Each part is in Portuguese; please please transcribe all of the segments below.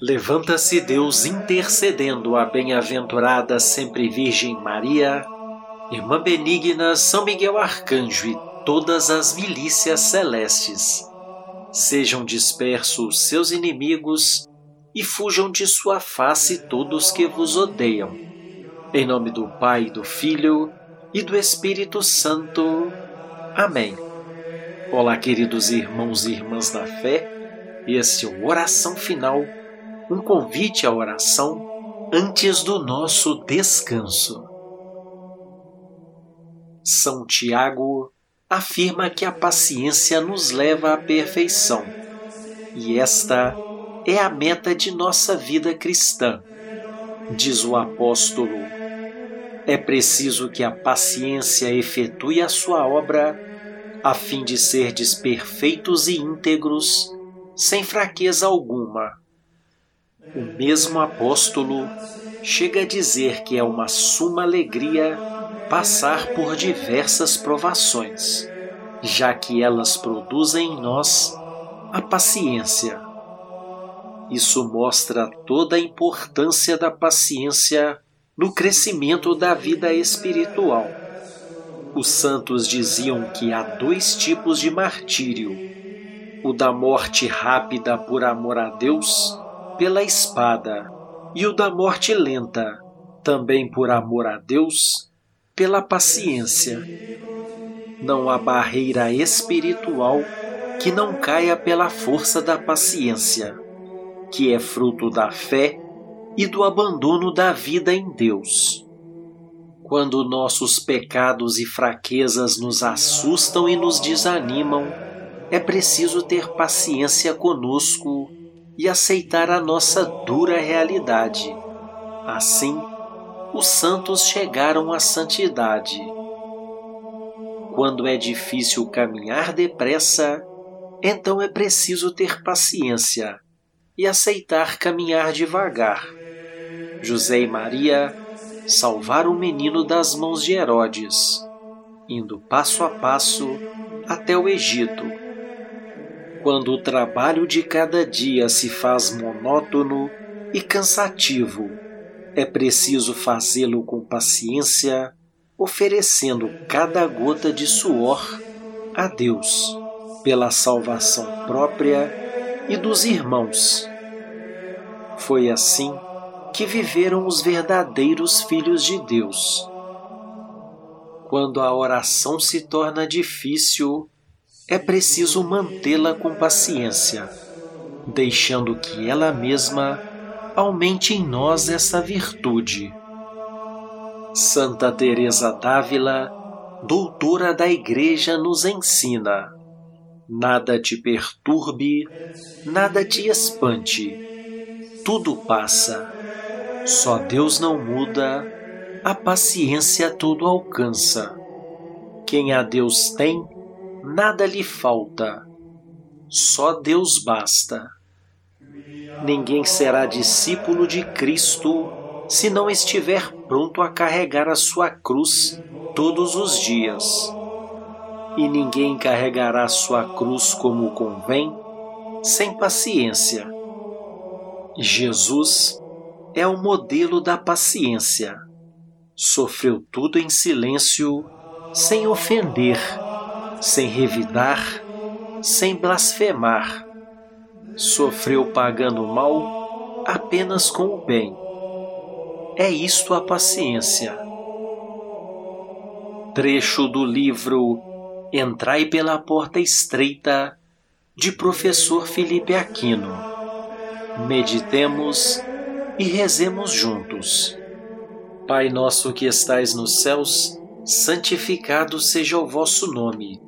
Levanta-se Deus intercedendo a bem-aventurada sempre Virgem Maria, Irmã Benigna São Miguel Arcanjo e todas as milícias celestes. Sejam dispersos seus inimigos e fujam de sua face todos que vos odeiam. Em nome do Pai, do Filho e do Espírito Santo. Amém. Olá, queridos irmãos e irmãs da fé. Este é o Oração Final um convite à oração antes do nosso descanso. São Tiago afirma que a paciência nos leva à perfeição, e esta é a meta de nossa vida cristã. Diz o apóstolo: é preciso que a paciência efetue a sua obra, a fim de serdes perfeitos e íntegros, sem fraqueza alguma. O mesmo apóstolo chega a dizer que é uma suma alegria passar por diversas provações, já que elas produzem em nós a paciência. Isso mostra toda a importância da paciência no crescimento da vida espiritual. Os santos diziam que há dois tipos de martírio: o da morte rápida por amor a Deus pela espada, e o da morte lenta, também por amor a Deus, pela paciência. Não há barreira espiritual que não caia pela força da paciência, que é fruto da fé e do abandono da vida em Deus. Quando nossos pecados e fraquezas nos assustam e nos desanimam, é preciso ter paciência conosco e aceitar a nossa dura realidade. Assim, os santos chegaram à santidade. Quando é difícil caminhar depressa, então é preciso ter paciência e aceitar caminhar devagar. José e Maria salvaram o menino das mãos de Herodes, indo passo a passo até o Egito quando o trabalho de cada dia se faz monótono e cansativo, é preciso fazê-lo com paciência, oferecendo cada gota de suor a Deus pela salvação própria e dos irmãos. Foi assim que viveram os verdadeiros filhos de Deus. Quando a oração se torna difícil, é preciso mantê-la com paciência, deixando que ela mesma aumente em nós essa virtude. Santa Teresa d'Ávila, doutora da Igreja, nos ensina: nada te perturbe, nada te espante, tudo passa. Só Deus não muda, a paciência tudo alcança. Quem a Deus tem, nada lhe falta, só Deus basta. Ninguém será discípulo de Cristo se não estiver pronto a carregar a sua cruz todos os dias. E ninguém carregará sua cruz como convém, sem paciência. Jesus é o modelo da paciência. Sofreu tudo em silêncio, sem ofender sem revidar, sem blasfemar. Sofreu pagando o mal apenas com o bem. É isto a paciência. Trecho do livro Entrai pela porta estreita, de professor Felipe Aquino. Meditemos e rezemos juntos. Pai nosso que estais nos céus, santificado seja o vosso nome.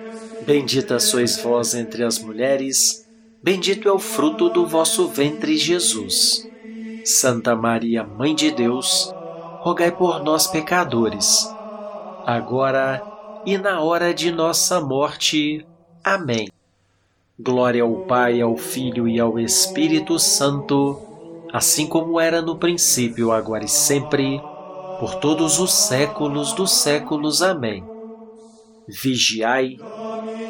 Bendita sois vós entre as mulheres, bendito é o fruto do vosso ventre, Jesus. Santa Maria, Mãe de Deus, rogai por nós, pecadores, agora e na hora de nossa morte. Amém. Glória ao Pai, ao Filho e ao Espírito Santo, assim como era no princípio, agora e sempre, por todos os séculos dos séculos. Amém. Vigiai